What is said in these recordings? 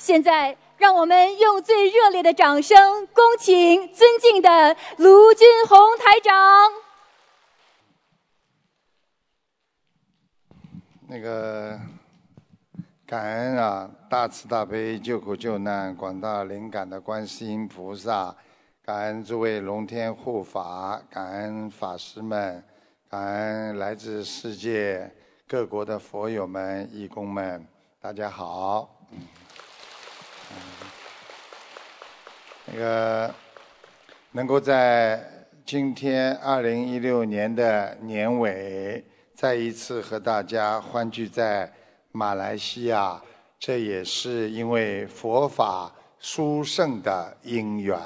现在，让我们用最热烈的掌声，恭请尊敬的卢军红台长。那个感恩啊，大慈大悲救苦救难广大灵感的观世音菩萨，感恩诸位龙天护法，感恩法师们，感恩来自世界各国的佛友们、义工们，大家好。那个能够在今天二零一六年的年尾，再一次和大家欢聚在马来西亚，这也是因为佛法殊胜的因缘。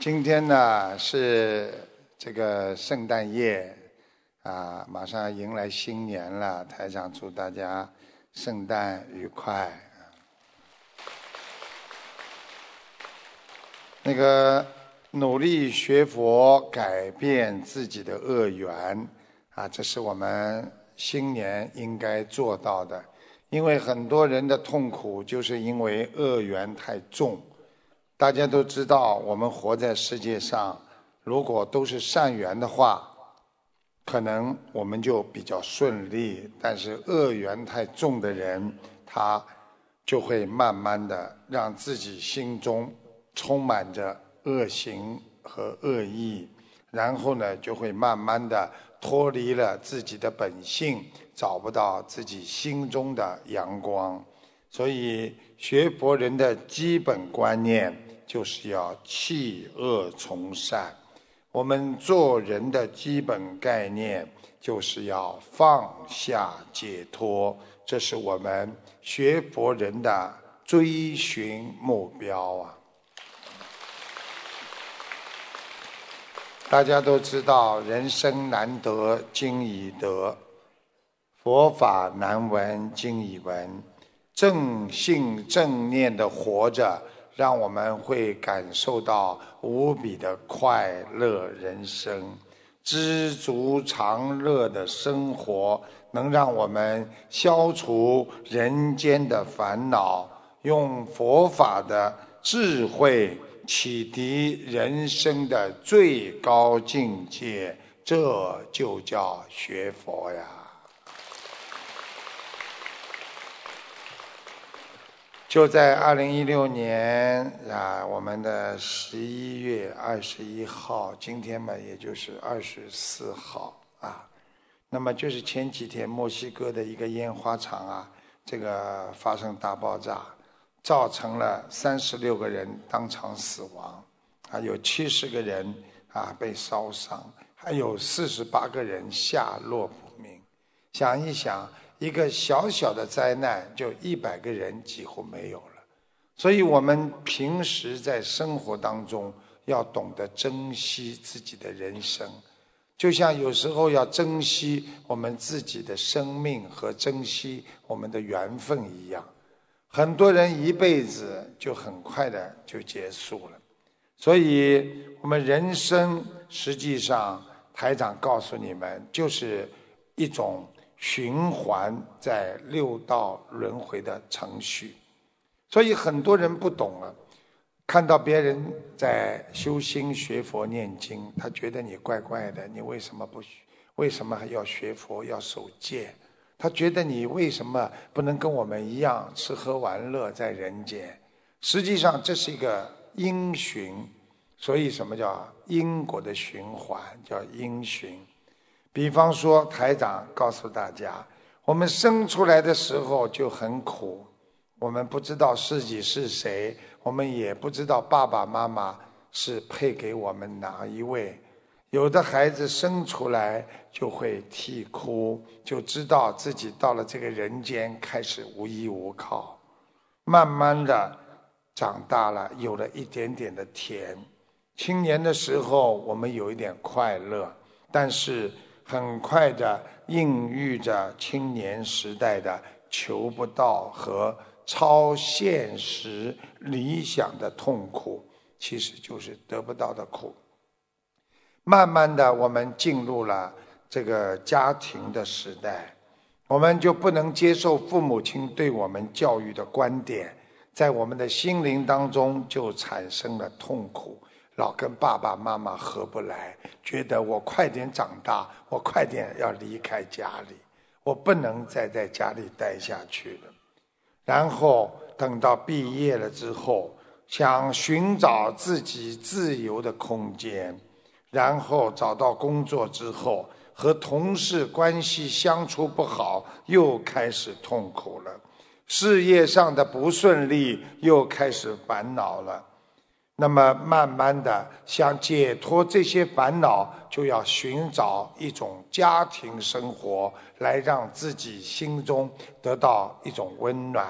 今天呢是这个圣诞夜，啊，马上迎来新年了，台长祝大家圣诞愉快。那个努力学佛，改变自己的恶缘，啊，这是我们新年应该做到的。因为很多人的痛苦，就是因为恶缘太重。大家都知道，我们活在世界上，如果都是善缘的话，可能我们就比较顺利。但是恶缘太重的人，他就会慢慢的让自己心中。充满着恶行和恶意，然后呢，就会慢慢的脱离了自己的本性，找不到自己心中的阳光。所以，学佛人的基本观念就是要弃恶从善。我们做人的基本概念就是要放下解脱，这是我们学佛人的追寻目标啊。大家都知道，人生难得经已得，佛法难闻经已闻。正信正念的活着，让我们会感受到无比的快乐人生。知足常乐的生活，能让我们消除人间的烦恼，用佛法的智慧。启迪人生的最高境界，这就叫学佛呀！就在二零一六年啊，我们的十一月二十一号，今天嘛，也就是二十四号啊。那么就是前几天墨西哥的一个烟花厂啊，这个发生大爆炸。造成了三十六个人当场死亡，还有七十个人啊被烧伤，还有四十八个人下落不明。想一想，一个小小的灾难，就一百个人几乎没有了。所以，我们平时在生活当中要懂得珍惜自己的人生，就像有时候要珍惜我们自己的生命和珍惜我们的缘分一样。很多人一辈子就很快的就结束了，所以我们人生实际上，台长告诉你们，就是一种循环在六道轮回的程序。所以很多人不懂了，看到别人在修心学佛念经，他觉得你怪怪的，你为什么不学？为什么还要学佛要守戒？他觉得你为什么不能跟我们一样吃喝玩乐在人间？实际上这是一个因循，所以什么叫因果的循环？叫因循。比方说，台长告诉大家，我们生出来的时候就很苦，我们不知道自己是谁，我们也不知道爸爸妈妈是配给我们哪一位。有的孩子生出来就会啼哭，就知道自己到了这个人间开始无依无靠。慢慢的长大了，有了一点点的甜。青年的时候我们有一点快乐，但是很快的孕育着青年时代的求不到和超现实理想的痛苦，其实就是得不到的苦。慢慢的，我们进入了这个家庭的时代，我们就不能接受父母亲对我们教育的观点，在我们的心灵当中就产生了痛苦，老跟爸爸妈妈合不来，觉得我快点长大，我快点要离开家里，我不能再在家里待下去了。然后等到毕业了之后，想寻找自己自由的空间。然后找到工作之后，和同事关系相处不好，又开始痛苦了；事业上的不顺利，又开始烦恼了。那么，慢慢的想解脱这些烦恼，就要寻找一种家庭生活，来让自己心中得到一种温暖。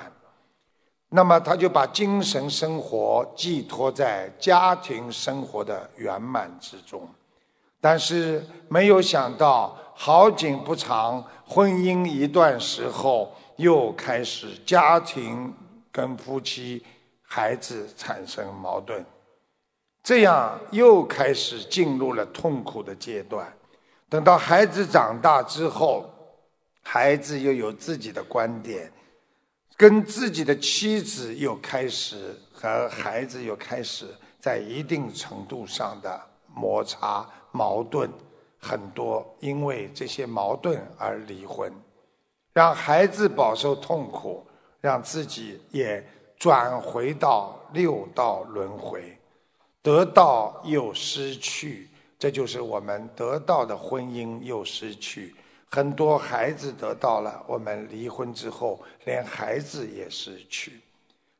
那么，他就把精神生活寄托在家庭生活的圆满之中，但是没有想到，好景不长，婚姻一段时候又开始家庭跟夫妻、孩子产生矛盾，这样又开始进入了痛苦的阶段。等到孩子长大之后，孩子又有自己的观点。跟自己的妻子又开始和孩子又开始在一定程度上的摩擦矛盾，很多因为这些矛盾而离婚，让孩子饱受痛苦，让自己也转回到六道轮回，得到又失去，这就是我们得到的婚姻又失去。很多孩子得到了，我们离婚之后，连孩子也失去。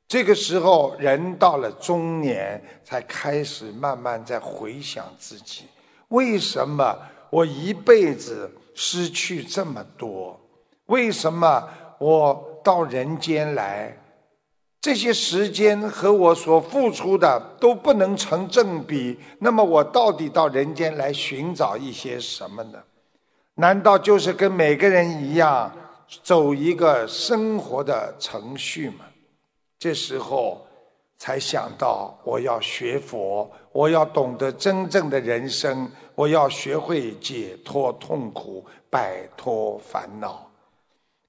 这个时候，人到了中年，才开始慢慢在回想自己：为什么我一辈子失去这么多？为什么我到人间来，这些时间和我所付出的都不能成正比？那么，我到底到人间来寻找一些什么呢？难道就是跟每个人一样走一个生活的程序吗？这时候才想到我要学佛，我要懂得真正的人生，我要学会解脱痛苦，摆脱烦恼。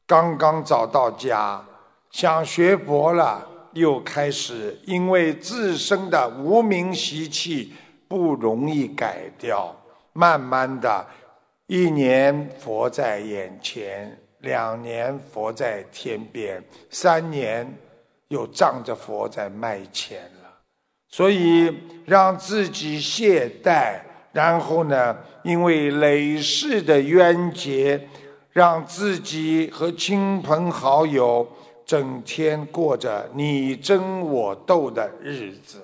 刚刚找到家，想学佛了，又开始因为自身的无名习气不容易改掉，慢慢的。一年佛在眼前，两年佛在天边，三年又仗着佛在卖钱了。所以让自己懈怠，然后呢，因为累世的冤结，让自己和亲朋好友整天过着你争我斗的日子，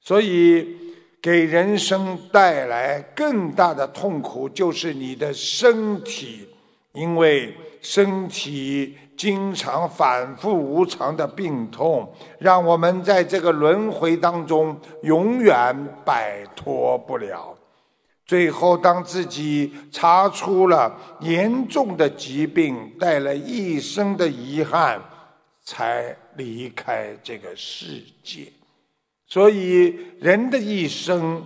所以。给人生带来更大的痛苦，就是你的身体，因为身体经常反复无常的病痛，让我们在这个轮回当中永远摆脱不了。最后，当自己查出了严重的疾病，带了一生的遗憾，才离开这个世界。所以，人的一生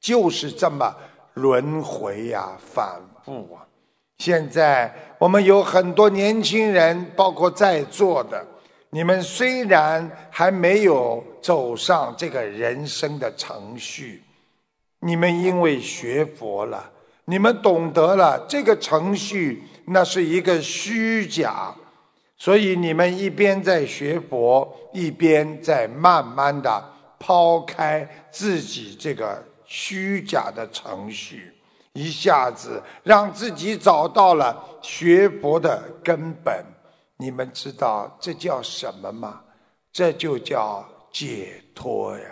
就是这么轮回呀、反复啊。现在我们有很多年轻人，包括在座的，你们虽然还没有走上这个人生的程序，你们因为学佛了，你们懂得了这个程序那是一个虚假，所以你们一边在学佛，一边在慢慢的。抛开自己这个虚假的程序，一下子让自己找到了学佛的根本。你们知道这叫什么吗？这就叫解脱呀！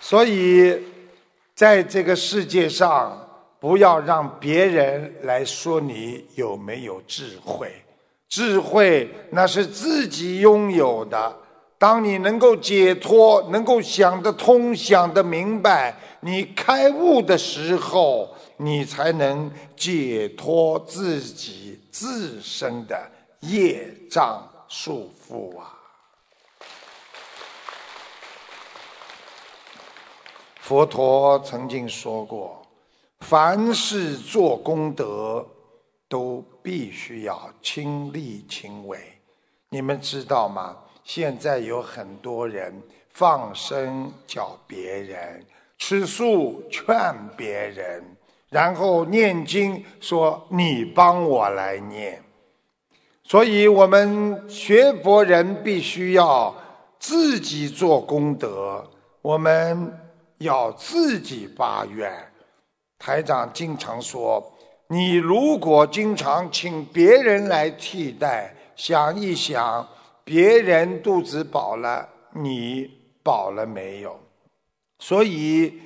所以，在这个世界上，不要让别人来说你有没有智慧。智慧那是自己拥有的。当你能够解脱，能够想得通、想得明白，你开悟的时候，你才能解脱自己自身的业障束缚啊！佛陀曾经说过：“凡是做功德，都必须要亲力亲为。你们知道吗？现在有很多人放生叫别人，吃素劝别人，然后念经说你帮我来念。所以我们学佛人必须要自己做功德，我们要自己发愿。台长经常说，你如果经常请别人来替代，想一想，别人肚子饱了，你饱了没有？所以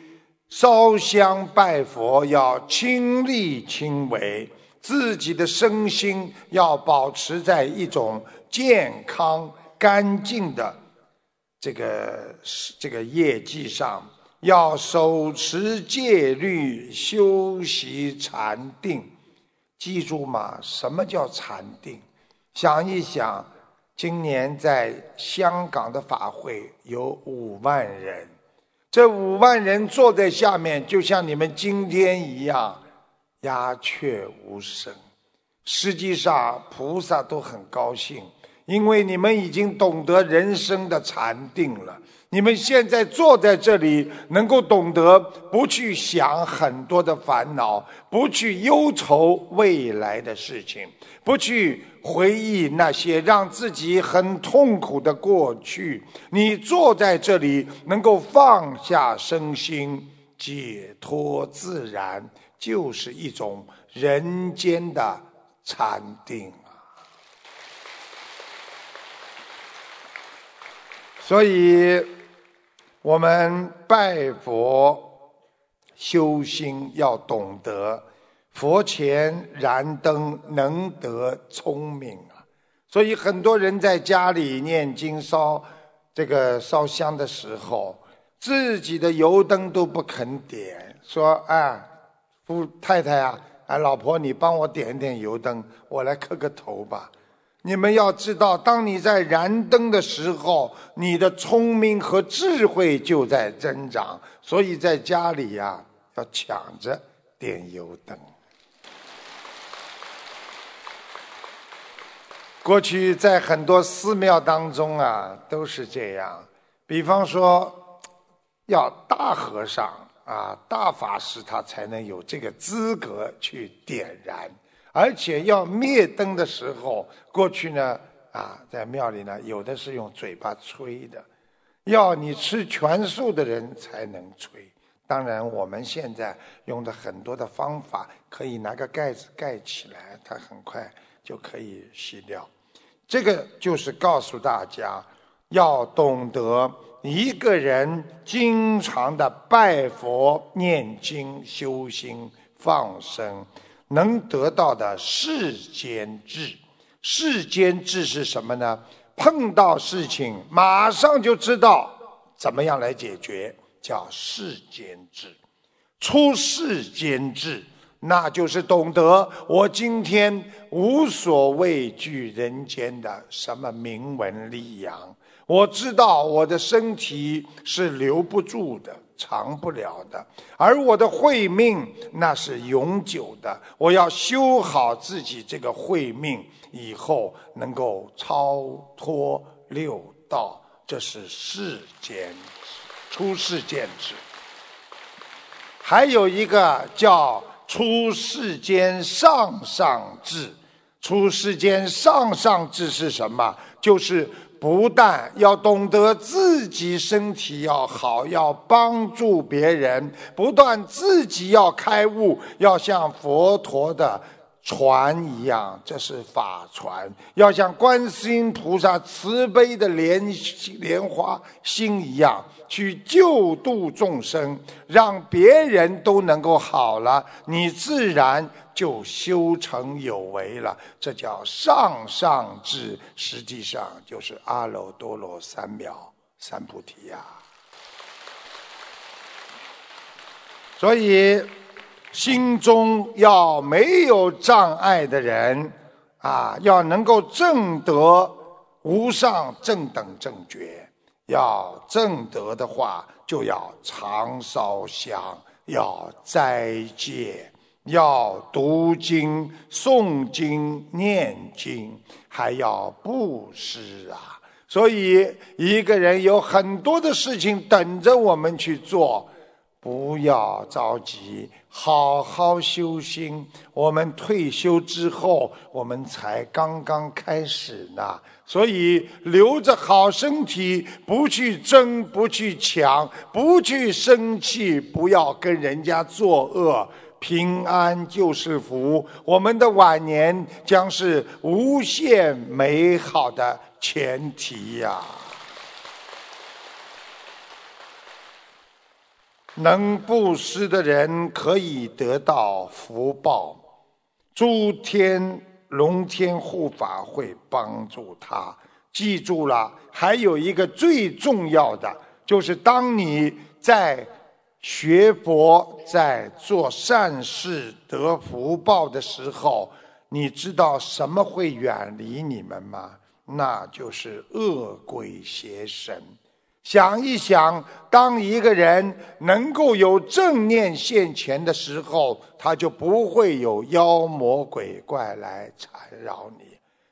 烧香拜佛要亲力亲为。自己的身心要保持在一种健康、干净的这个这个业绩上，要手持戒律，修习禅定。记住嘛，什么叫禅定？想一想，今年在香港的法会有五万人，这五万人坐在下面，就像你们今天一样。鸦雀无声。实际上，菩萨都很高兴，因为你们已经懂得人生的禅定了。你们现在坐在这里，能够懂得不去想很多的烦恼，不去忧愁未来的事情，不去回忆那些让自己很痛苦的过去。你坐在这里，能够放下身心，解脱自然。就是一种人间的禅定啊！所以，我们拜佛修心要懂得，佛前燃灯能得聪明啊！所以，很多人在家里念经烧这个烧香的时候，自己的油灯都不肯点，说啊。夫太太啊，哎，老婆，你帮我点点油灯，我来磕个头吧。你们要知道，当你在燃灯的时候，你的聪明和智慧就在增长。所以在家里呀，要抢着点油灯。过去在很多寺庙当中啊，都是这样。比方说，要大和尚。啊，大法师他才能有这个资格去点燃，而且要灭灯的时候，过去呢，啊，在庙里呢，有的是用嘴巴吹的，要你吃全素的人才能吹。当然，我们现在用的很多的方法，可以拿个盖子盖起来，它很快就可以熄掉。这个就是告诉大家，要懂得。一个人经常的拜佛、念经、修心、放生，能得到的世间智。世间智是什么呢？碰到事情马上就知道怎么样来解决，叫世间智。出世间智，那就是懂得我今天无所畏惧人间的什么名闻利养。我知道我的身体是留不住的，长不了的，而我的慧命那是永久的。我要修好自己这个慧命，以后能够超脱六道，这是世间出世间智。还有一个叫出世间上上智，出世间上上智是什么？就是。不但要懂得自己身体要好，要帮助别人，不断自己要开悟，要像佛陀的船一样，这是法船；要像观世音菩萨慈悲的莲莲花心一样，去救度众生，让别人都能够好了，你自然。就修成有为了，这叫上上智，实际上就是阿耨多罗三藐三菩提呀。所以，心中要没有障碍的人啊，要能够正得无上正等正觉。要正得的话，就要常烧香。要斋戒，要读经、诵经、念经，还要布施啊！所以，一个人有很多的事情等着我们去做，不要着急，好好修心。我们退休之后，我们才刚刚开始呢。所以，留着好身体，不去争，不去抢，不去生气，不要跟人家作恶，平安就是福。我们的晚年将是无限美好的前提呀！能布施的人可以得到福报，诸天。龙天护法会帮助他。记住了，还有一个最重要的，就是当你在学佛、在做善事得福报的时候，你知道什么会远离你们吗？那就是恶鬼邪神。想一想，当一个人能够有正念现前的时候，他就不会有妖魔鬼怪来缠绕你。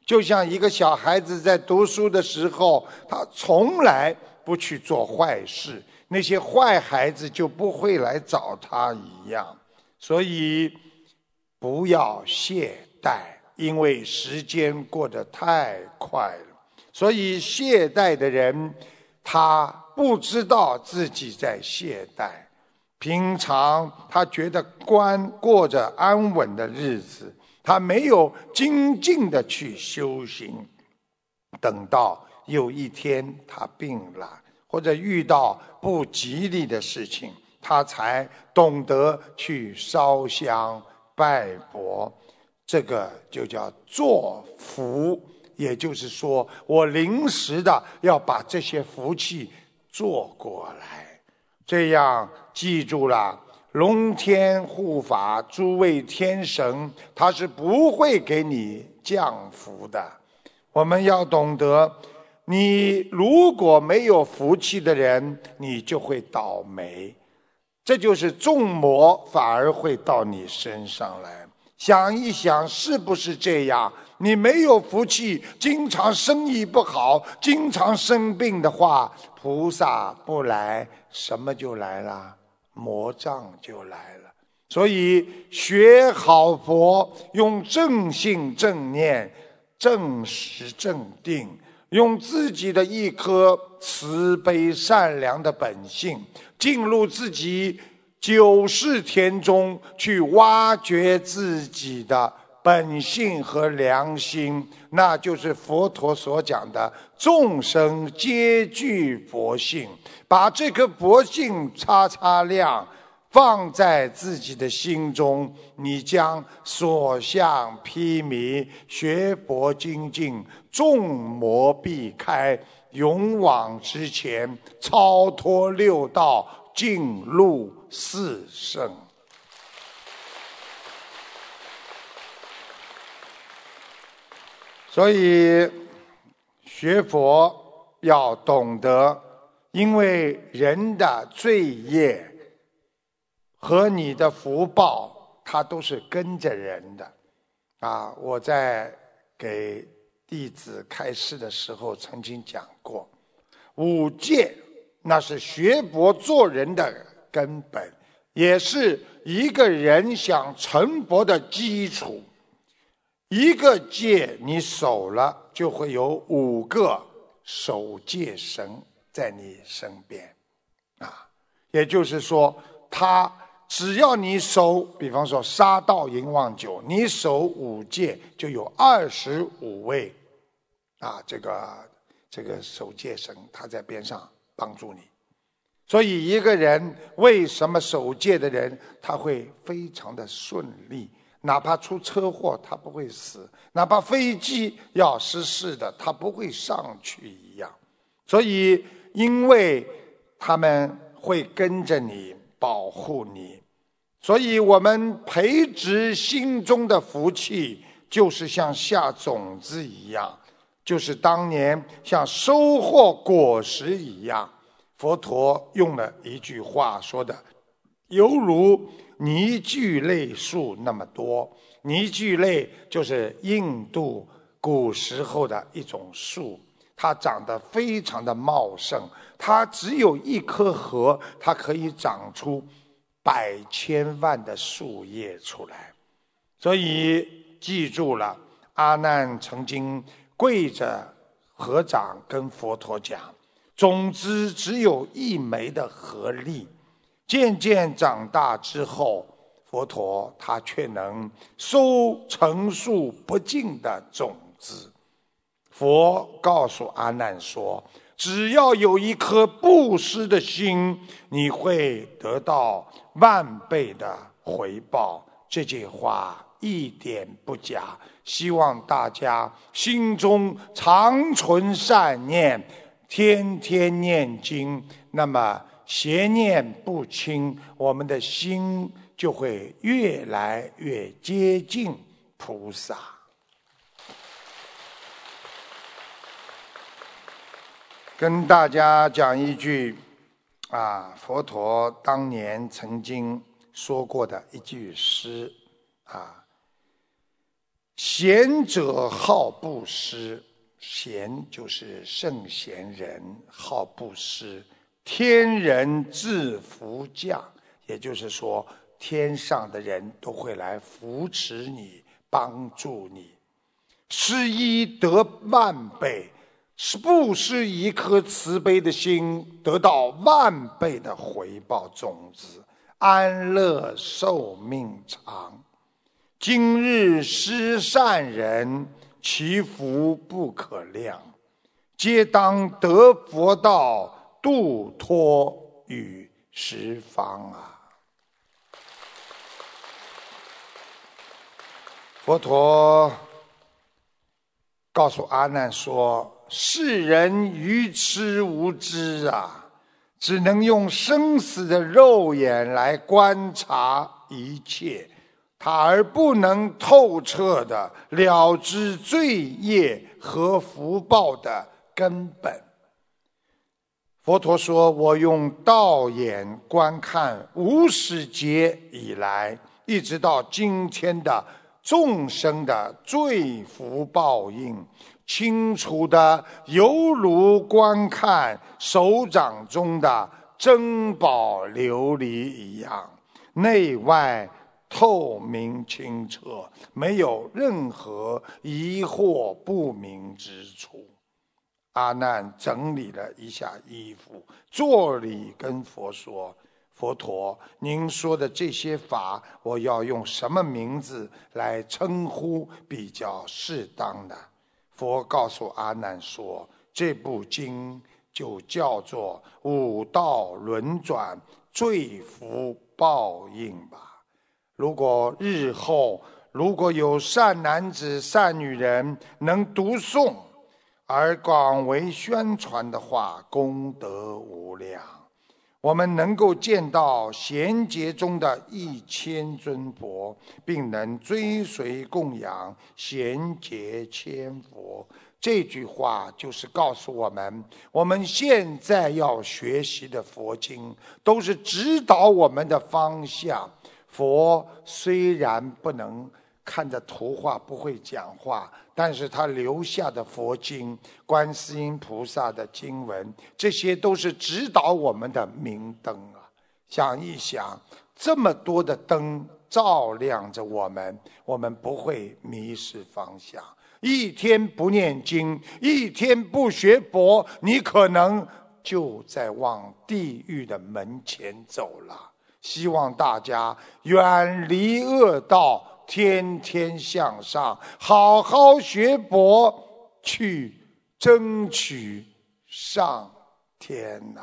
就像一个小孩子在读书的时候，他从来不去做坏事，那些坏孩子就不会来找他一样。所以，不要懈怠，因为时间过得太快了。所以，懈怠的人。他不知道自己在懈怠，平常他觉得官过着安稳的日子，他没有精进的去修行。等到有一天他病了，或者遇到不吉利的事情，他才懂得去烧香拜佛，这个就叫作福。也就是说，我临时的要把这些福气做过来，这样记住了，龙天护法、诸位天神，他是不会给你降福的。我们要懂得，你如果没有福气的人，你就会倒霉，这就是众魔反而会到你身上来。想一想，是不是这样？你没有福气，经常生意不好，经常生病的话，菩萨不来，什么就来了？魔障就来了。所以学好佛，用正信正念、正实正定，用自己的一颗慈悲善良的本性，进入自己九世田中去挖掘自己的。本性和良心，那就是佛陀所讲的众生皆具佛性。把这颗佛性擦擦亮，放在自己的心中，你将所向披靡，学佛精进，众魔避开，勇往直前，超脱六道，进入四圣。所以学佛要懂得，因为人的罪业和你的福报，它都是跟着人的。啊，我在给弟子开示的时候曾经讲过，五戒那是学佛做人的根本，也是一个人想成佛的基础。一个戒你守了，就会有五个守戒神在你身边，啊，也就是说，他只要你守，比方说杀盗淫妄酒，你守五戒就有二十五位，啊，这个这个守戒神他在边上帮助你，所以一个人为什么守戒的人他会非常的顺利？哪怕出车祸，他不会死；哪怕飞机要失事的，他不会上去一样。所以，因为他们会跟着你，保护你，所以我们培植心中的福气，就是像下种子一样，就是当年像收获果实一样。佛陀用了一句话说的：“犹如泥聚类树那么多。泥聚类就是印度古时候的一种树，它长得非常的茂盛，它只有一棵核，它可以长出百千万的树叶出来。所以记住了，阿难曾经跪着合掌跟佛陀讲：种子只有一枚的合力，渐渐长大之后。佛陀他却能收成数不尽的种子。佛告诉阿难说：“只要有一颗布施的心，你会得到万倍的回报。”这句话一点不假。希望大家心中常存善念，天天念经，那么邪念不侵，我们的心。就会越来越接近菩萨。跟大家讲一句，啊，佛陀当年曾经说过的一句诗，啊，贤者好布施，贤就是圣贤人，好布施，天人自福降，也就是说。天上的人都会来扶持你、帮助你，施一得万倍，是布施一颗慈悲的心，得到万倍的回报种子，安乐寿命长。今日施善人，其福不可量，皆当得佛道，度脱于十方啊！佛陀告诉阿难说：“世人愚痴无知啊，只能用生死的肉眼来观察一切，他而不能透彻的了知罪业和福报的根本。”佛陀说：“我用道眼观看无始劫以来，一直到今天的。”众生的罪福报应，清楚的犹如观看手掌中的珍宝琉璃一样，内外透明清澈，没有任何疑惑不明之处。阿难整理了一下衣服，坐礼跟佛说。佛陀，您说的这些法，我要用什么名字来称呼比较适当的？佛告诉阿难说：“这部经就叫做五道轮转罪福报应吧。如果日后如果有善男子、善女人能读诵而广为宣传的话，功德无量。”我们能够见到贤劫中的一千尊佛，并能追随供养贤劫千佛。这句话就是告诉我们，我们现在要学习的佛经，都是指导我们的方向。佛虽然不能。看着图画不会讲话，但是他留下的佛经、观世音菩萨的经文，这些都是指导我们的明灯啊！想一想，这么多的灯照亮着我们，我们不会迷失方向。一天不念经，一天不学佛，你可能就在往地狱的门前走了。希望大家远离恶道。天天向上，好好学佛，去争取上天呐！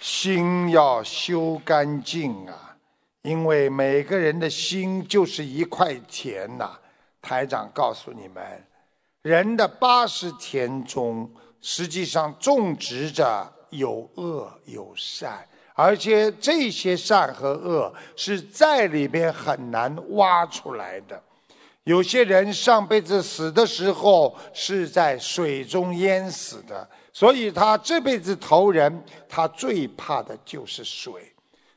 心要修干净啊，因为每个人的心就是一块田呐。台长告诉你们，人的八十田中，实际上种植着有恶有善。而且这些善和恶是在里边很难挖出来的。有些人上辈子死的时候是在水中淹死的，所以他这辈子投人，他最怕的就是水。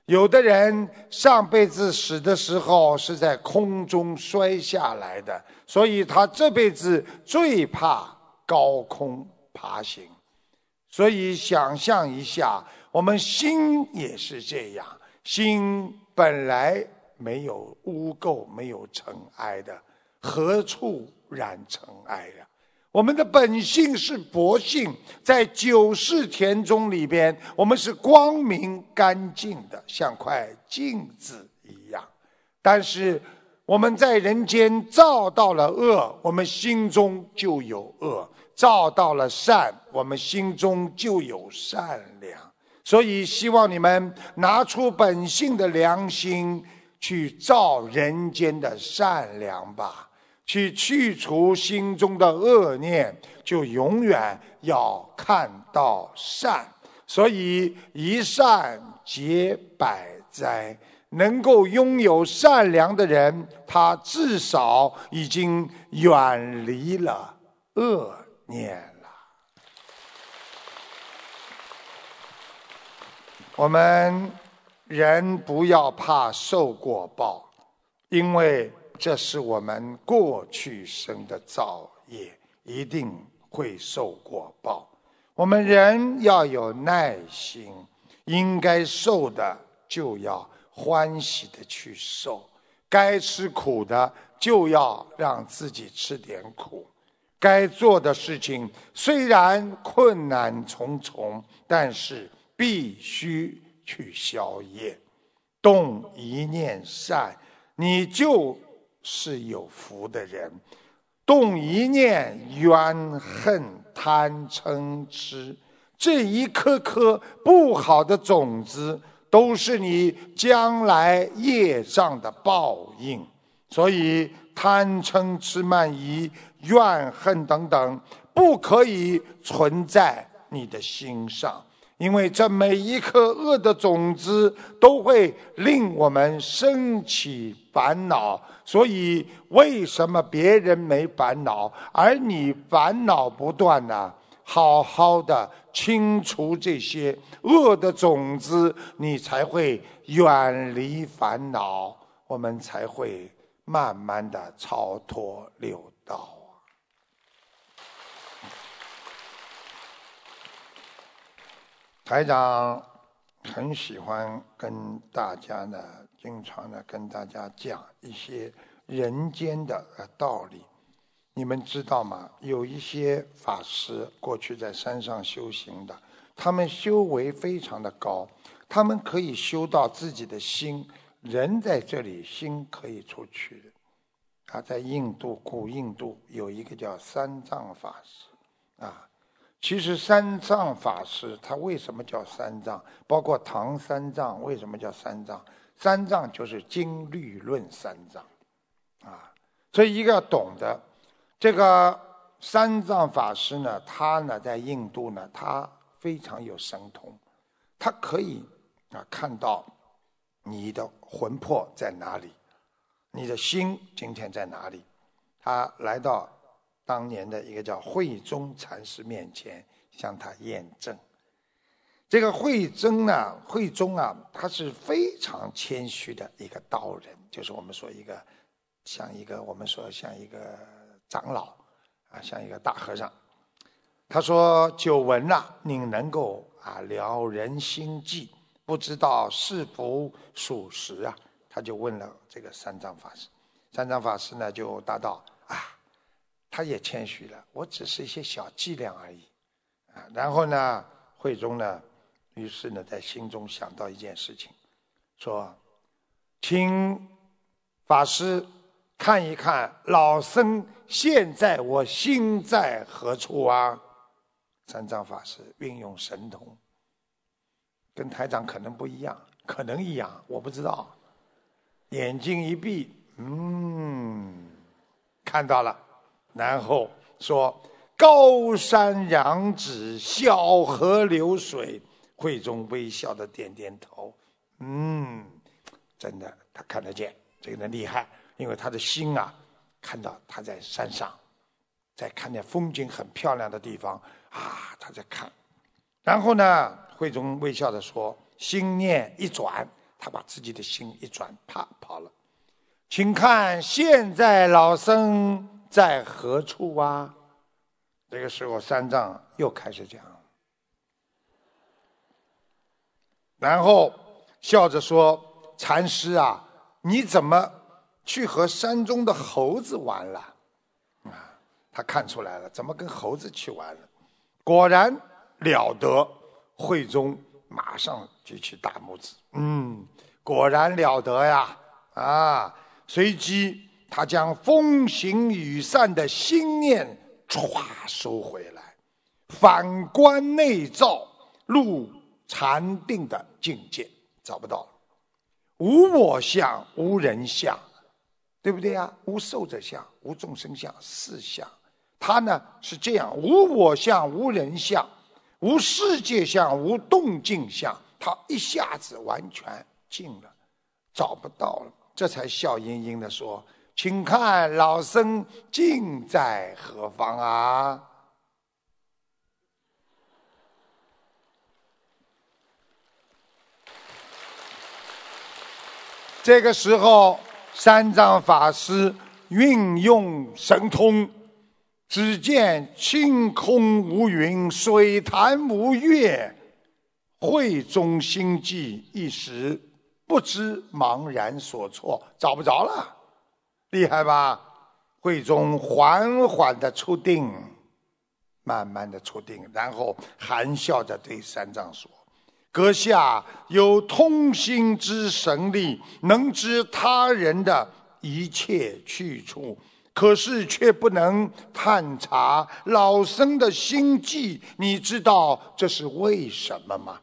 有的人上辈子死的时候是在空中摔下来的，所以他这辈子最怕高空爬行。所以想象一下，我们心也是这样，心本来没有污垢、没有尘埃的，何处染尘埃呀？我们的本性是薄性，在九世田中里边，我们是光明干净的，像块镜子一样。但是我们在人间造到了恶，我们心中就有恶；造到了善，我们心中就有善良。所以，希望你们拿出本性的良心，去造人间的善良吧。去去除心中的恶念，就永远要看到善。所以一善解百灾，能够拥有善良的人，他至少已经远离了恶念了。我们人不要怕受过报，因为。这是我们过去生的造业，一定会受果报。我们人要有耐心，应该受的就要欢喜的去受，该吃苦的就要让自己吃点苦。该做的事情虽然困难重重，但是必须去消业。动一念善，你就。是有福的人，动一念怨恨贪嗔痴，这一颗颗不好的种子，都是你将来业障的报应。所以贪嗔痴慢疑、怨恨等等，不可以存在你的心上。因为这每一颗恶的种子都会令我们升起烦恼，所以为什么别人没烦恼，而你烦恼不断呢？好好的清除这些恶的种子，你才会远离烦恼，我们才会慢慢的超脱六道啊。台长很喜欢跟大家呢，经常呢跟大家讲一些人间的道理。你们知道吗？有一些法师过去在山上修行的，他们修为非常的高，他们可以修到自己的心，人在这里，心可以出去。的。啊在印度古印度有一个叫三藏法师，啊。其实三藏法师他为什么叫三藏？包括唐三藏为什么叫三藏？三藏就是经律论三藏，啊，所以一个要懂得这个三藏法师呢，他呢在印度呢，他非常有神通，他可以啊看到你的魂魄在哪里，你的心今天在哪里，他来到。当年的一个叫慧中禅师面前向他验证。这个慧中呢，慧中啊，他是非常谦虚的一个道人，就是我们说一个像一个我们说像一个长老啊，像一个大和尚。他说：“久闻呐，你能够啊了人心计，不知道是否属实啊？”他就问了这个三藏法师。三藏法师呢就答道：“啊。”他也谦虚了，我只是一些小伎俩而已，啊，然后呢，慧中呢，于是呢，在心中想到一件事情，说，请法师看一看老僧现在我心在何处啊？三藏法师运用神通，跟台长可能不一样，可能一样，我不知道，眼睛一闭，嗯，看到了。然后说：“高山仰止，小河流水。”慧中微笑的点点头，嗯，真的，他看得见，这个人厉害，因为他的心啊，看到他在山上，在看见风景很漂亮的地方，啊，他在看。然后呢，慧中微笑着说：“心念一转，他把自己的心一转，啪跑了。请看现在老僧在何处啊？”这个时候，三藏又开始讲，然后笑着说：“禅师啊，你怎么去和山中的猴子玩了？”啊，他看出来了，怎么跟猴子去玩了？果然了得，慧中马上举起大拇指，嗯，果然了得呀！啊，随即他将风行雨散的心念。唰收回来，反观内照，入禅定的境界，找不到了。无我相，无人相，对不对呀？无受者相，无众生相，四相。他呢是这样：无我相，无人相，无世界相，无动静相。他一下子完全静了，找不到了，这才笑盈盈的说。请看老僧近在何方啊？这个时候，三藏法师运用神通，只见青空无云，水潭无月，慧中心悸，一时不知茫然所措，找不着了。厉害吧？慧中缓缓的出定，慢慢的出定，然后含笑着对三藏说：“阁下有通心之神力，能知他人的一切去处，可是却不能探查老僧的心迹。你知道这是为什么吗？”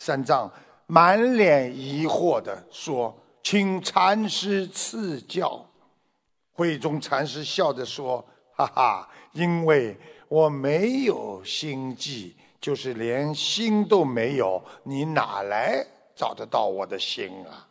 三藏满脸疑惑的说：“请禅师赐教。”慧中禅师笑着说：“哈哈，因为我没有心计，就是连心都没有，你哪来找得到我的心啊？”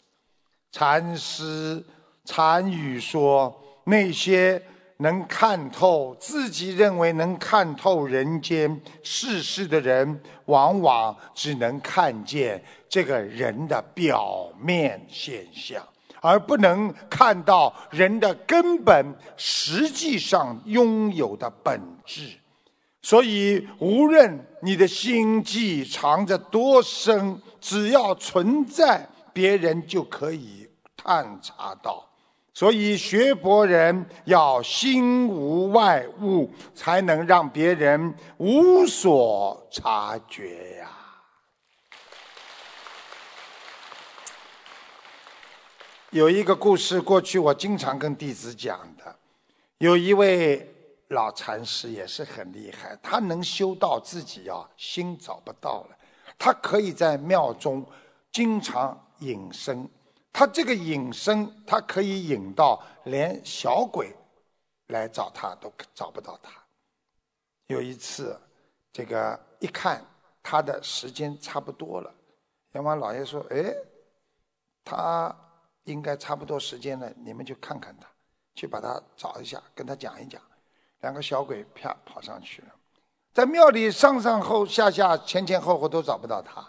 禅师禅语说：“那些能看透自己认为能看透人间世事的人，往往只能看见这个人的表面现象。”而不能看到人的根本，实际上拥有的本质。所以，无论你的心计藏着多深，只要存在，别人就可以探查到。所以，学佛人要心无外物，才能让别人无所察觉呀。有一个故事，过去我经常跟弟子讲的。有一位老禅师也是很厉害，他能修到自己啊心找不到了，他可以在庙中经常隐身。他这个隐身，他可以隐到连小鬼来找他都找不到他。有一次，这个一看他的时间差不多了，阎王老爷说：“哎，他。”应该差不多时间了，你们去看看他，去把他找一下，跟他讲一讲。两个小鬼啪跑上去了，在庙里上上后下下前前后后都找不到他，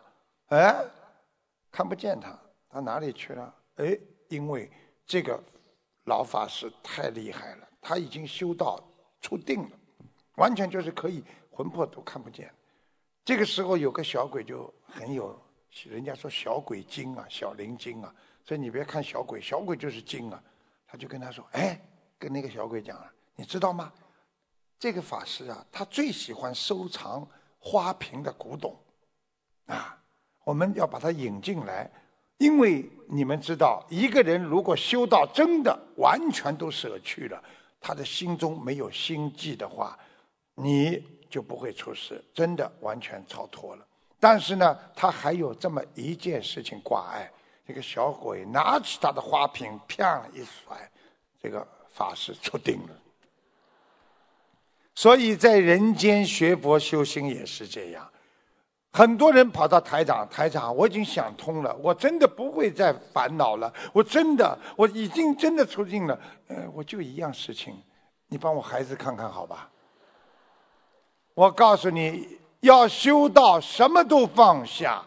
哎，看不见他，他哪里去了？哎，因为这个老法师太厉害了，他已经修到出定了，完全就是可以魂魄都看不见。这个时候有个小鬼就很有，人家说小鬼精啊，小灵精啊。所以你别看小鬼，小鬼就是精啊！他就跟他说：“哎，跟那个小鬼讲了，你知道吗？这个法师啊，他最喜欢收藏花瓶的古董，啊，我们要把他引进来，因为你们知道，一个人如果修到真的完全都舍去了，他的心中没有心计的话，你就不会出事，真的完全超脱了。但是呢，他还有这么一件事情挂碍。”这个小鬼拿起他的花瓶，啪一甩，这个法师出定了。所以在人间学佛修心也是这样，很多人跑到台长，台长，我已经想通了，我真的不会再烦恼了，我真的，我已经真的出定了。呃，我就一样事情，你帮我孩子看看好吧。我告诉你要修到什么都放下，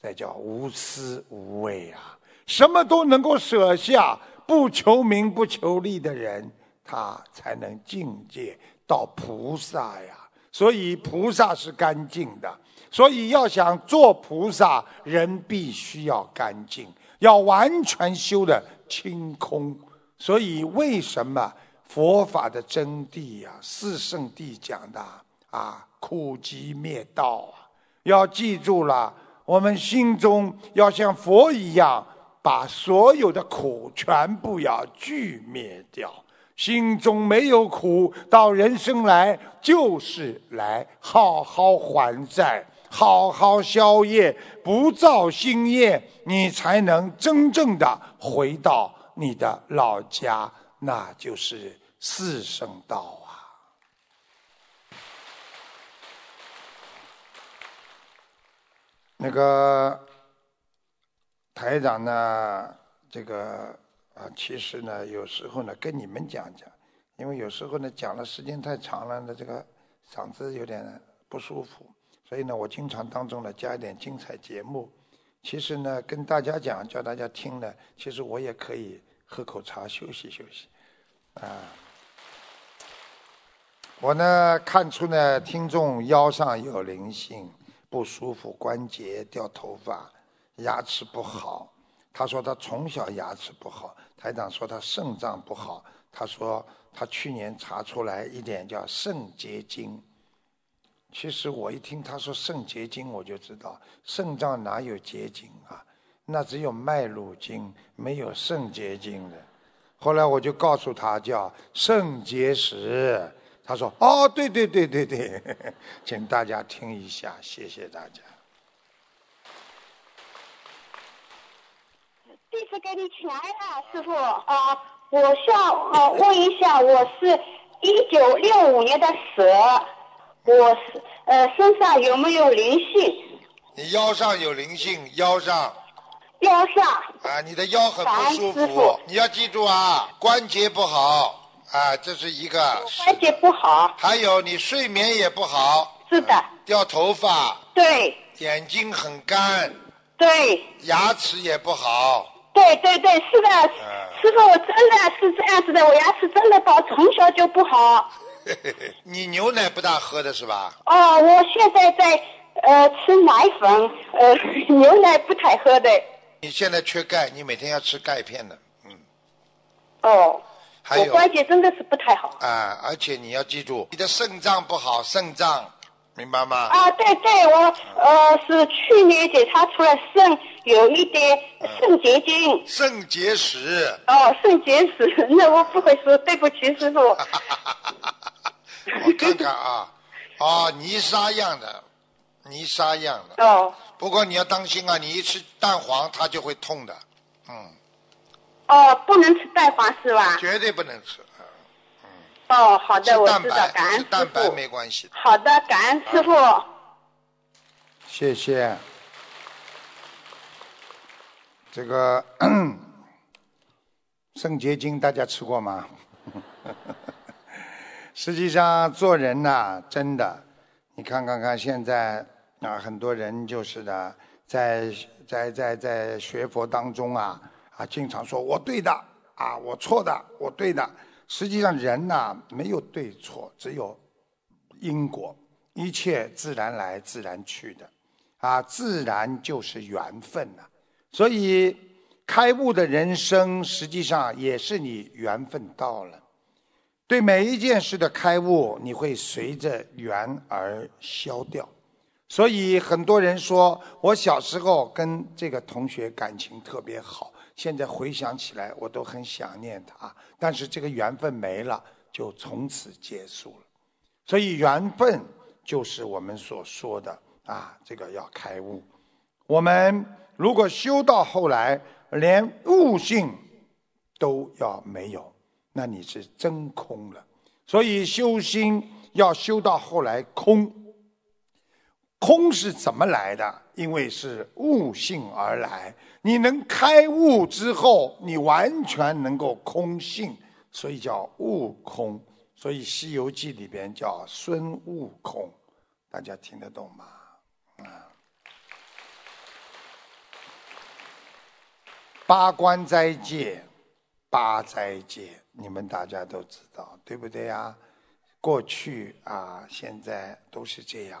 这叫无私无畏啊！什么都能够舍下，不求名不求利的人，他才能境界到菩萨呀。所以菩萨是干净的，所以要想做菩萨，人必须要干净，要完全修的清空。所以为什么佛法的真谛呀？四圣谛讲的啊，苦集灭道啊，要记住了，我们心中要像佛一样，把所有的苦全部要俱灭掉。心中没有苦，到人生来就是来好好还债，好好消业，不造新业，你才能真正的回到你的老家，那就是四圣道啊。那个台长呢，这个。啊，其实呢，有时候呢，跟你们讲讲，因为有时候呢，讲了时间太长了，那这个嗓子有点不舒服，所以呢，我经常当中呢加一点精彩节目。其实呢，跟大家讲，叫大家听呢，其实我也可以喝口茶休息休息。啊，我呢看出呢，听众腰上有灵性，不舒服，关节掉头发，牙齿不好。他说他从小牙齿不好，台长说他肾脏不好。他说他去年查出来一点叫肾结晶。其实我一听他说肾结晶，我就知道肾脏哪有结晶啊？那只有脉络经，没有肾结晶的。后来我就告诉他叫肾结石。他说哦，对对对对对，请大家听一下，谢谢大家。弟子给你请来了，师傅啊！我想啊问一下，我是一九六五年的蛇，我是呃身上有没有灵性？你腰上有灵性，腰上。腰上。啊，你的腰很不舒服，你要记住啊，关节不好啊，这是一个。关节不好。还有你睡眠也不好。是的。掉头发。对。眼睛很干。对。牙齿也不好。对对对，是的，师傅，我真的是这样子的，我牙齿真的到从小就不好。你牛奶不大喝的是吧？哦，我现在在呃吃奶粉，呃 牛奶不太喝的。你现在缺钙，你每天要吃钙片的，嗯。哦。我关节真的是不太好。啊，而且你要记住，你的肾脏不好，肾脏。明白吗？啊，对对，我呃是去年检查出来肾有一点肾结晶，肾结石。哦，肾结石，那我不会说，对不起，师傅。我看看啊，啊，泥沙样的，泥沙样的。哦。不过你要当心啊，你一吃蛋黄它就会痛的，嗯。哦，不能吃蛋黄是吧？绝对不能吃。哦，好的，我知道，感恩师傅。蛋白没关系。好的，感恩师傅。谢谢。这个肾结晶大家吃过吗？实际上做人呐，真的，你看看看现在啊，很多人就是的，在在在在学佛当中啊啊，经常说我对的啊，我错的，我对的。实际上，人呐没有对错，只有因果，一切自然来自然去的，啊，自然就是缘分呐。所以，开悟的人生实际上也是你缘分到了。对每一件事的开悟，你会随着缘而消掉。所以，很多人说我小时候跟这个同学感情特别好。现在回想起来，我都很想念他，但是这个缘分没了，就从此结束了。所以缘分就是我们所说的啊，这个要开悟。我们如果修到后来连悟性都要没有，那你是真空了。所以修心要修到后来空，空是怎么来的？因为是悟性而来。你能开悟之后，你完全能够空性，所以叫悟空。所以《西游记》里边叫孙悟空，大家听得懂吗？啊，八关斋戒，八斋戒，你们大家都知道，对不对呀？过去啊，现在都是这样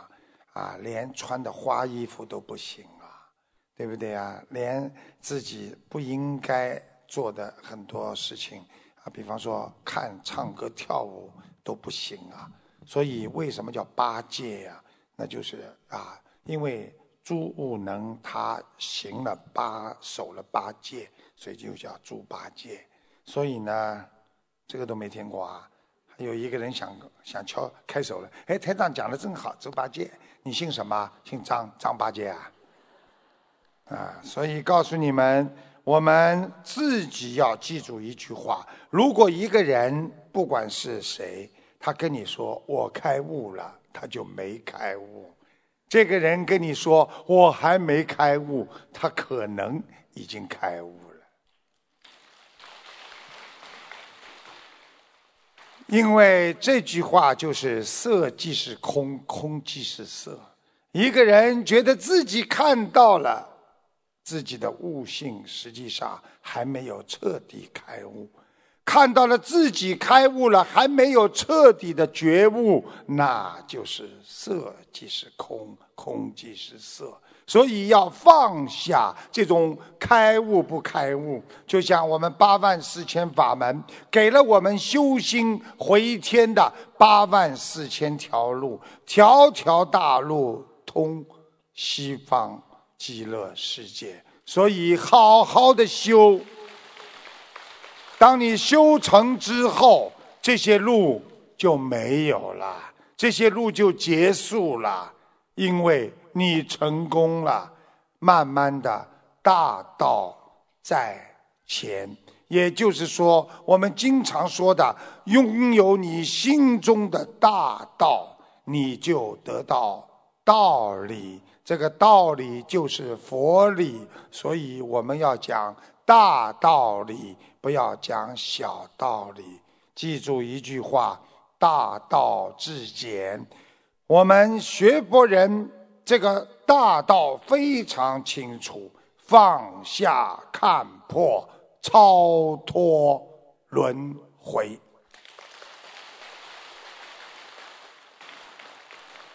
啊，连穿的花衣服都不行啊，对不对呀？连自己不应该做的很多事情啊，比方说看、唱歌、跳舞都不行啊。所以为什么叫八戒呀？那就是啊，因为朱悟能他行了八守了八戒，所以就叫猪八戒。所以呢，这个都没听过啊。还有一个人想想敲开手了，哎，台长讲的真好，猪八戒，你姓什么？姓张，张八戒啊。啊，所以告诉你们，我们自己要记住一句话：如果一个人不管是谁，他跟你说我开悟了，他就没开悟；这个人跟你说我还没开悟，他可能已经开悟了。因为这句话就是色即是空，空即是色。一个人觉得自己看到了自己的悟性，实际上还没有彻底开悟；看到了自己开悟了，还没有彻底的觉悟，那就是色即是空，空即是色。所以要放下这种开悟不开悟，就像我们八万四千法门给了我们修心回天的八万四千条路，条条大路通西方极乐世界。所以好好的修，当你修成之后，这些路就没有了，这些路就结束了，因为。你成功了，慢慢的大道在前，也就是说，我们经常说的，拥有你心中的大道，你就得到道理。这个道理就是佛理，所以我们要讲大道理，不要讲小道理。记住一句话：大道至简。我们学佛人。这个大道非常清楚，放下看破，超脱轮回。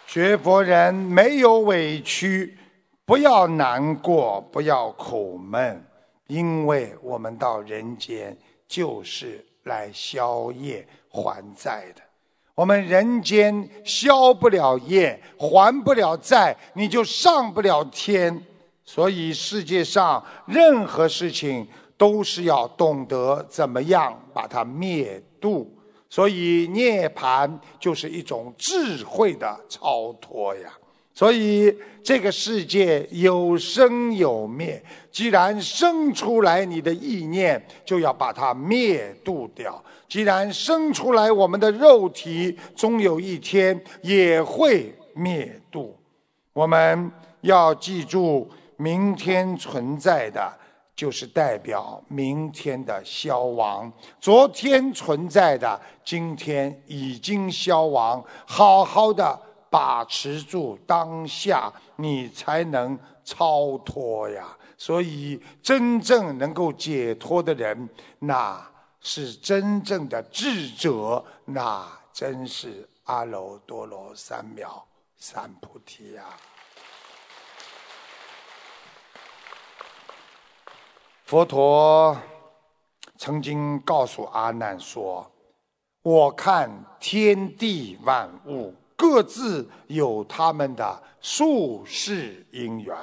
学佛人没有委屈，不要难过，不要苦闷，因为我们到人间就是来消业还债的。我们人间消不了业，还不了债，你就上不了天。所以世界上任何事情都是要懂得怎么样把它灭度。所以涅槃就是一种智慧的超脱呀。所以这个世界有生有灭，既然生出来，你的意念就要把它灭度掉。既然生出来，我们的肉体终有一天也会灭度。我们要记住，明天存在的就是代表明天的消亡；昨天存在的，今天已经消亡。好好的把持住当下，你才能超脱呀。所以，真正能够解脱的人，那。是真正的智者，那真是阿耨多罗三藐三菩提呀！佛陀曾经告诉阿难说：“我看天地万物各自有他们的宿世因缘。”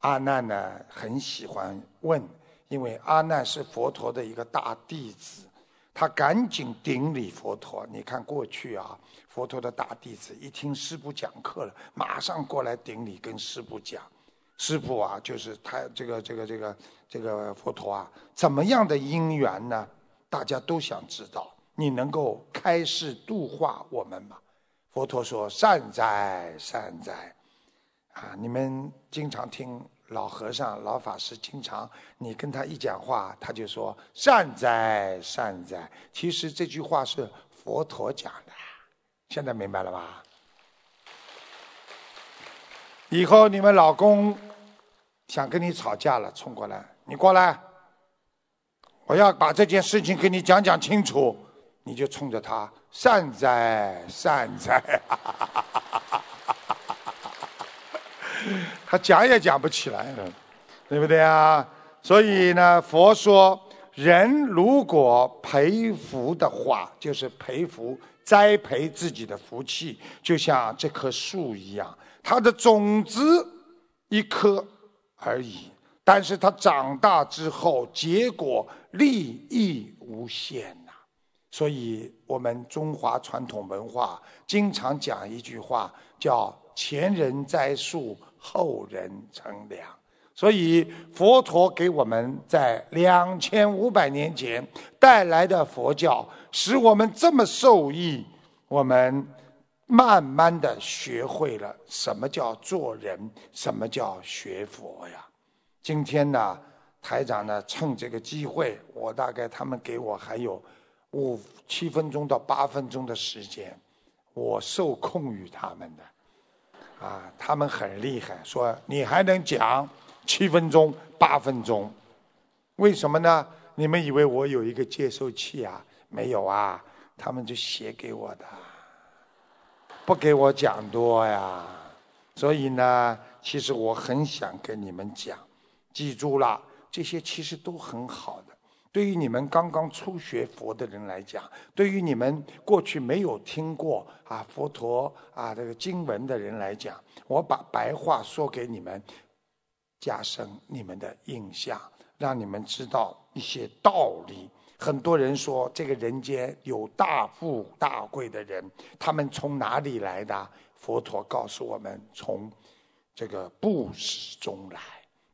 阿难呢，很喜欢问。因为阿难是佛陀的一个大弟子，他赶紧顶礼佛陀。你看过去啊，佛陀的大弟子一听师父讲课了，马上过来顶礼，跟师父讲：“师父啊，就是他这个这个这个这个佛陀啊，怎么样的因缘呢？大家都想知道，你能够开示度化我们吗？”佛陀说：“善哉善哉，啊，你们经常听。”老和尚、老法师经常，你跟他一讲话，他就说“善哉善哉”。其实这句话是佛陀讲的，现在明白了吧？以后你们老公想跟你吵架了，冲过来，你过来，我要把这件事情跟你讲讲清楚，你就冲着他善哉善哉，他讲也讲不起来了，对不对啊？所以呢，佛说，人如果培福的话，就是培福、栽培自己的福气，就像这棵树一样，它的种子一颗而已，但是它长大之后，结果利益无限呐。所以我们中华传统文化经常讲一句话，叫“前人栽树，后人乘凉”。所以，佛陀给我们在两千五百年前带来的佛教，使我们这么受益。我们慢慢的学会了什么叫做人，什么叫学佛呀。今天呢，台长呢，趁这个机会，我大概他们给我还有五七分钟到八分钟的时间，我受控于他们的。啊，他们很厉害，说你还能讲。七分钟、八分钟，为什么呢？你们以为我有一个接收器啊？没有啊，他们就写给我的，不给我讲多呀。所以呢，其实我很想跟你们讲，记住了，这些其实都很好。对于你们刚刚初学佛的人来讲，对于你们过去没有听过啊佛陀啊这个经文的人来讲，我把白话说给你们。加深你们的印象，让你们知道一些道理。很多人说，这个人间有大富大贵的人，他们从哪里来的？佛陀告诉我们，从这个布施中来。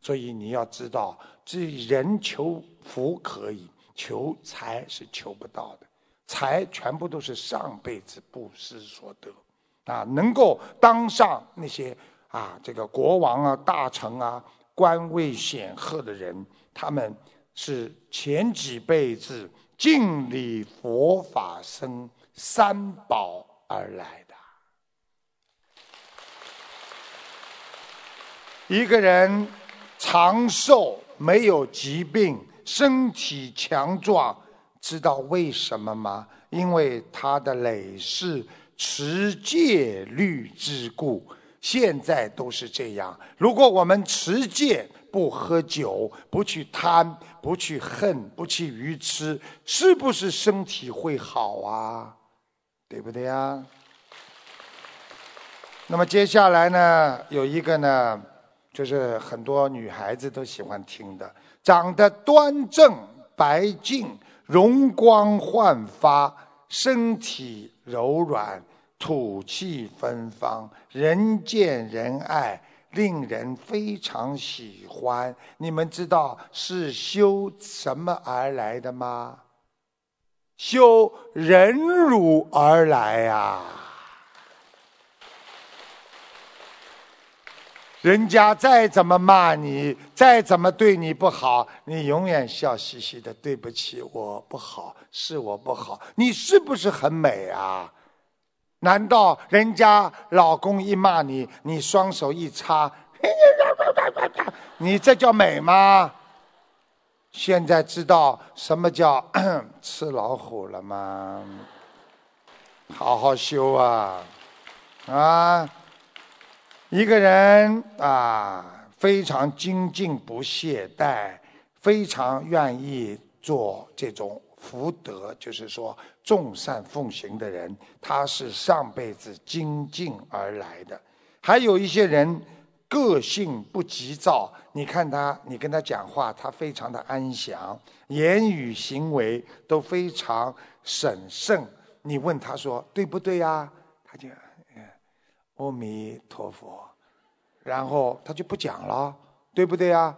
所以你要知道，这人求福可以，求财是求不到的。财全部都是上辈子布施所得，啊，能够当上那些啊，这个国王啊、大臣啊。官位显赫的人，他们是前几辈子敬礼佛法僧三宝而来的。一个人长寿，没有疾病，身体强壮，知道为什么吗？因为他的累世持戒律之故。现在都是这样。如果我们持戒，不喝酒，不去贪，不去恨，不去愚痴，是不是身体会好啊？对不对呀？那么接下来呢，有一个呢，就是很多女孩子都喜欢听的，长得端正、白净、容光焕发，身体柔软。吐气芬芳，人见人爱，令人非常喜欢。你们知道是修什么而来的吗？修忍辱而来呀！人家再怎么骂你，再怎么对你不好，你永远笑嘻嘻的。对不起，我不好，是我不好。你是不是很美啊？难道人家老公一骂你，你双手一插，你这叫美吗？现在知道什么叫 吃老虎了吗？好好修啊！啊，一个人啊，非常精进不懈怠，非常愿意做这种。福德就是说，众善奉行的人，他是上辈子精进而来的。还有一些人个性不急躁，你看他，你跟他讲话，他非常的安详，言语行为都非常审慎。你问他说对不对呀？他就，阿弥陀佛，然后他就不讲了，对不对呀？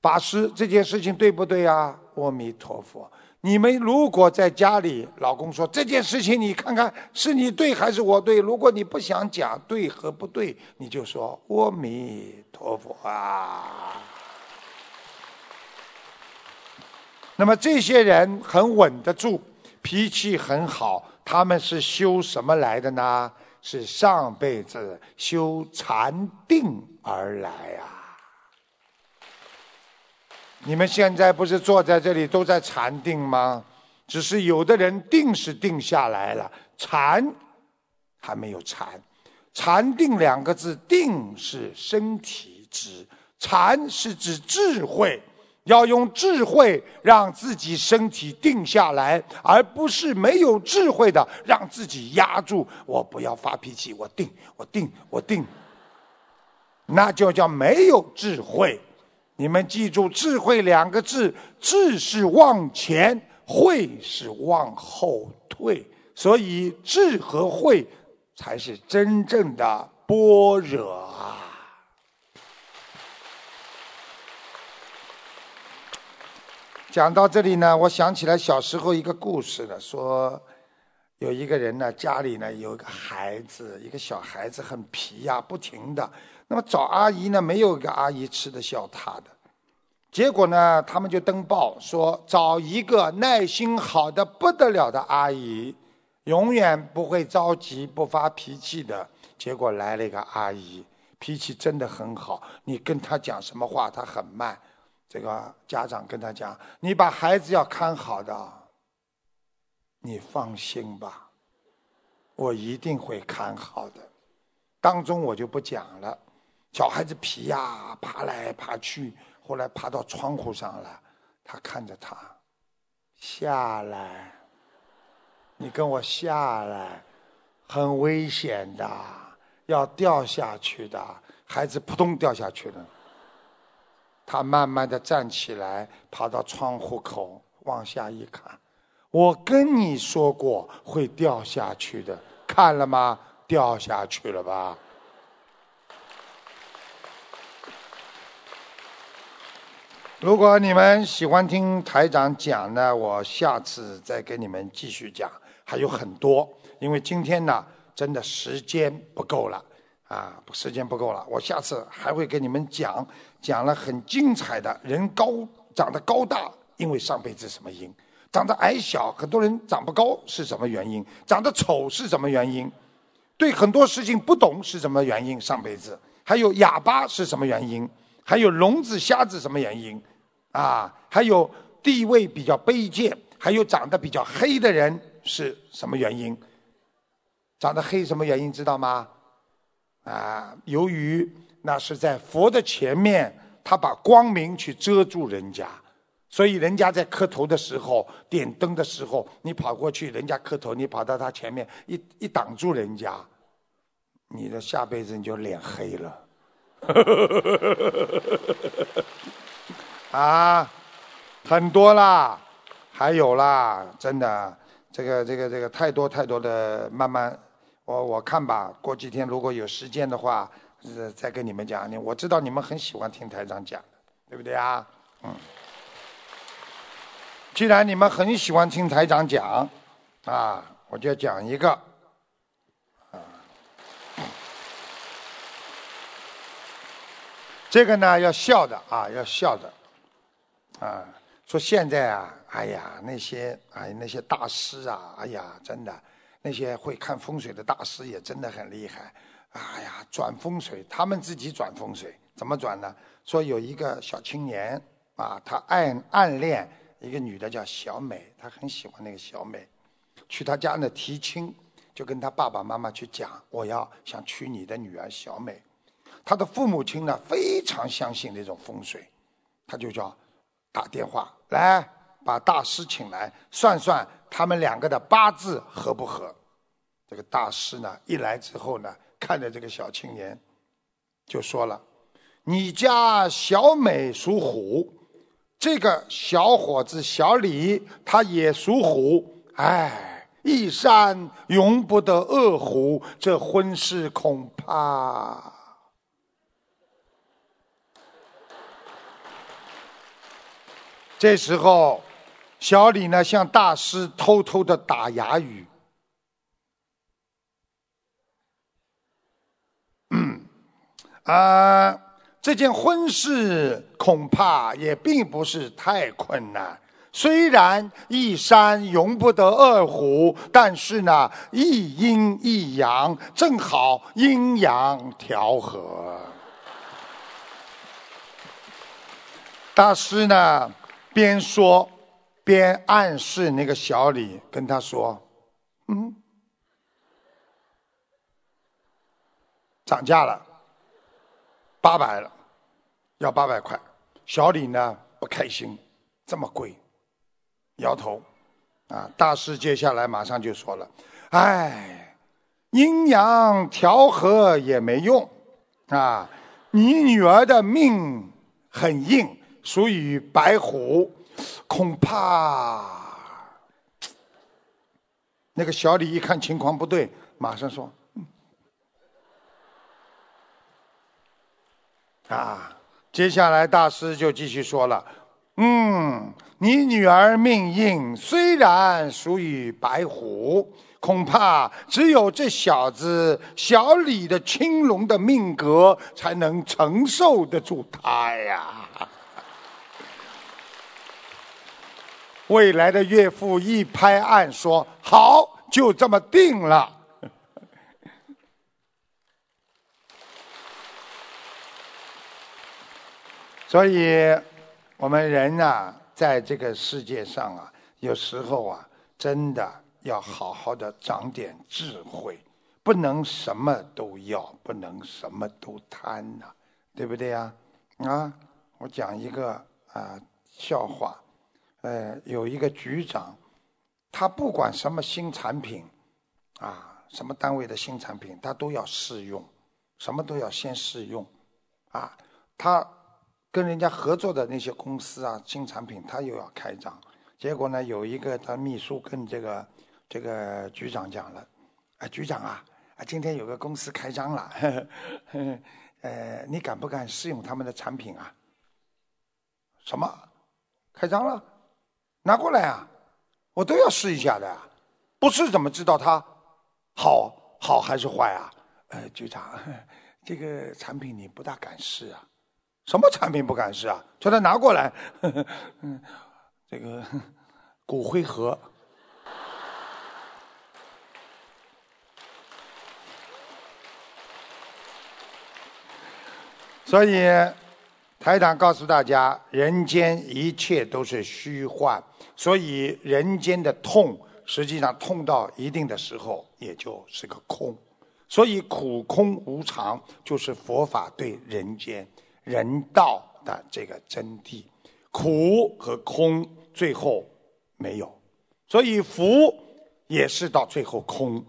法师，这件事情对不对呀？阿弥陀佛。你们如果在家里，老公说这件事情，你看看是你对还是我对？如果你不想讲对和不对，你就说阿弥陀佛啊。那么这些人很稳得住，脾气很好，他们是修什么来的呢？是上辈子修禅定而来啊！你们现在不是坐在这里都在禅定吗？只是有的人定是定下来了，禅还没有禅。禅定两个字，定是身体指，禅是指智慧。要用智慧让自己身体定下来，而不是没有智慧的让自己压住。我不要发脾气，我定，我定，我定。那就叫没有智慧。你们记住“智慧”两个字，“智”是往前，“慧”是往后退。所以“智”和“慧”才是真正的般若啊。讲到这里呢，我想起来小时候一个故事了。说有一个人呢，家里呢有一个孩子，一个小孩子很皮呀，不停的。那么找阿姨呢，没有一个阿姨吃得消他的。结果呢，他们就登报说，找一个耐心好的不得了的阿姨，永远不会着急、不发脾气的。结果来了一个阿姨，脾气真的很好，你跟她讲什么话，她很慢。这个家长跟他讲：“你把孩子要看好的，你放心吧，我一定会看好的。”当中我就不讲了。小孩子皮呀，爬来爬去，后来爬到窗户上了。他看着他，下来，你跟我下来，很危险的，要掉下去的。孩子扑通掉下去了。他慢慢的站起来，跑到窗户口往下一看，我跟你说过会掉下去的，看了吗？掉下去了吧？如果你们喜欢听台长讲呢，我下次再给你们继续讲，还有很多，因为今天呢，真的时间不够了。啊，时间不够了，我下次还会给你们讲，讲了很精彩的。人高长得高大，因为上辈子什么因；长得矮小，很多人长不高是什么原因？长得丑是什么原因？对很多事情不懂是什么原因？上辈子还有哑巴是什么原因？还有聋子瞎子什么原因？啊，还有地位比较卑贱，还有长得比较黑的人是什么原因？长得黑什么原因？知道吗？啊，由于那是在佛的前面，他把光明去遮住人家，所以人家在磕头的时候、点灯的时候，你跑过去，人家磕头，你跑到他前面一一挡住人家，你的下辈子你就脸黑了。啊，很多啦，还有啦，真的，这个这个这个太多太多的，慢慢。我我看吧，过几天如果有时间的话，呃，再跟你们讲。你我知道你们很喜欢听台长讲，对不对啊？嗯。既然你们很喜欢听台长讲，啊，我就讲一个，这个呢要笑的啊，要笑的，啊，说现在啊，哎呀，那些哎那些大师啊，哎呀，真的。那些会看风水的大师也真的很厉害，哎呀，转风水，他们自己转风水，怎么转呢？说有一个小青年啊，他暗暗恋一个女的叫小美，他很喜欢那个小美，去他家呢提亲，就跟他爸爸妈妈去讲，我要想娶你的女儿小美。他的父母亲呢非常相信那种风水，他就叫打电话来把大师请来算算。他们两个的八字合不合？这个大师呢，一来之后呢，看着这个小青年，就说了：“你家小美属虎，这个小伙子小李他也属虎，哎，一山容不得二虎，这婚事恐怕……”这时候。小李呢，向大师偷偷的打哑语。啊，这件婚事恐怕也并不是太困难，虽然一山容不得二虎，但是呢，一阴一阳，正好阴阳调和。大师呢，边说边暗示那个小李，跟他说：“嗯，涨价了，八百了，要八百块。”小李呢不开心，这么贵。摇头，啊！大师接下来马上就说了：“哎，阴阳调和也没用，啊！你女儿的命很硬，属于白虎，恐怕……”那个小李一看情况不对，马上说：“啊！”接下来大师就继续说了：“嗯。”你女儿命硬，虽然属于白虎，恐怕只有这小子小李的青龙的命格才能承受得住他呀。未来的岳父一拍案说：“好，就这么定了。”所以，我们人啊。在这个世界上啊，有时候啊，真的要好好的长点智慧，不能什么都要，不能什么都贪呐，对不对呀？啊，我讲一个啊笑话，呃，有一个局长，他不管什么新产品，啊，什么单位的新产品，他都要试用，什么都要先试用，啊，他。跟人家合作的那些公司啊，新产品他又要开张，结果呢，有一个他秘书跟这个这个局长讲了，啊，局长啊，啊，今天有个公司开张了，呃，你敢不敢试用他们的产品啊？什么？开张了？拿过来啊，我都要试一下的，不试怎么知道它好好还是坏啊？呃，局长，这个产品你不大敢试啊？什么产品不敢试啊？叫他拿过来。嗯，这个 骨灰盒。所以，台长告诉大家，人间一切都是虚幻，所以人间的痛，实际上痛到一定的时候，也就是个空。所以苦空无常，就是佛法对人间。人道的这个真谛，苦和空最后没有，所以福也是到最后空，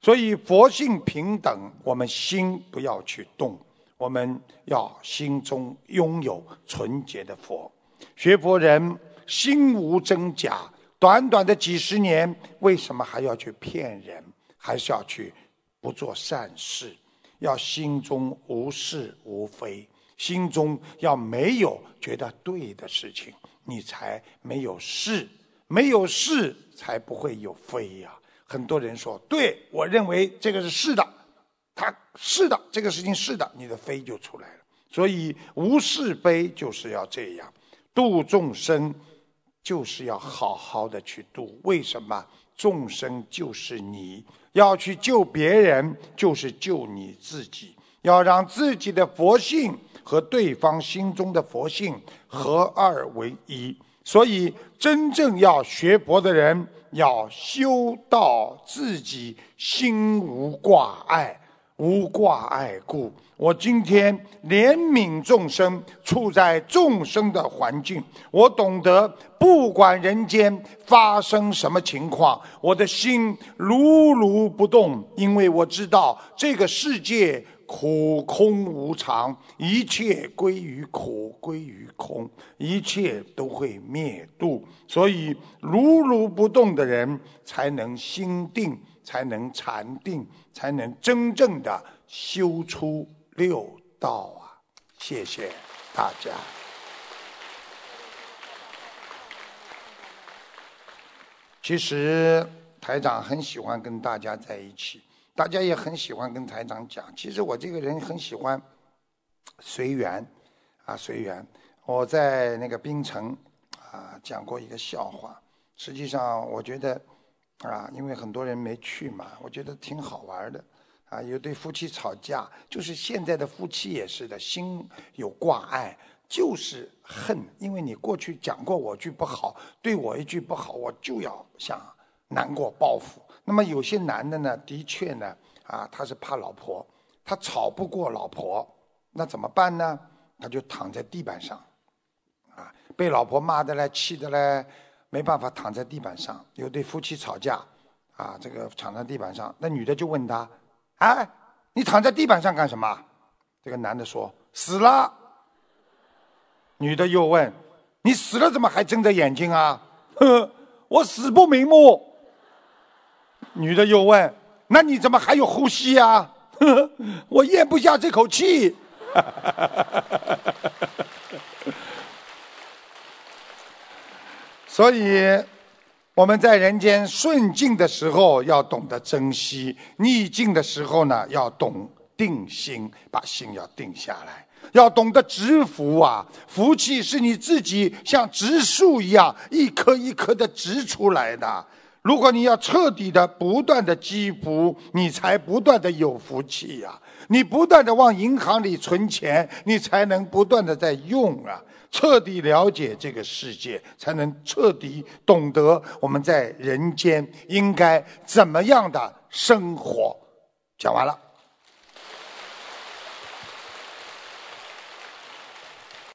所以佛性平等，我们心不要去动，我们要心中拥有纯洁的佛。学佛人心无真假，短短的几十年，为什么还要去骗人？还是要去不做善事？要心中无是无非。心中要没有觉得对的事情，你才没有是，没有是才不会有非呀。很多人说，对我认为这个是是的，他是的，这个事情是的，你的非就出来了。所以无是非就是要这样，度众生就是要好好的去度。为什么？众生就是你要去救别人，就是救你自己，要让自己的佛性。和对方心中的佛性合二为一，所以真正要学佛的人，要修到自己心无挂碍，无挂碍故，我今天怜悯众生，处在众生的环境，我懂得不管人间发生什么情况，我的心如如不动，因为我知道这个世界。苦空无常，一切归于苦，归于空，一切都会灭度。所以如如不动的人，才能心定，才能禅定，才能真正的修出六道啊！谢谢大家。其实台长很喜欢跟大家在一起。大家也很喜欢跟台长讲，其实我这个人很喜欢随缘，啊随缘。我在那个槟城，啊讲过一个笑话。实际上，我觉得啊，因为很多人没去嘛，我觉得挺好玩的。啊，有对夫妻吵架，就是现在的夫妻也是的，心有挂碍，就是恨。因为你过去讲过我句不好，对我一句不好，我就要想难过报复。那么有些男的呢，的确呢，啊，他是怕老婆，他吵不过老婆，那怎么办呢？他就躺在地板上，啊，被老婆骂的嘞，气的嘞，没办法躺在地板上。有对夫妻吵架，啊，这个躺在地板上，那女的就问他。哎，你躺在地板上干什么？这个男的说死了。女的又问：你死了怎么还睁着眼睛啊？呵，我死不瞑目。女的又问：那你怎么还有呼吸呀？呵，我咽不下这口气。所以。我们在人间顺境的时候要懂得珍惜，逆境的时候呢要懂定心，把心要定下来，要懂得植福啊！福气是你自己像植树一样，一颗一颗的植出来的。如果你要彻底的不断的积福，你才不断的有福气呀！你不断的往银行里存钱，你才能不断的在用啊！彻底了解这个世界，才能彻底懂得我们在人间应该怎么样的生活。讲完了。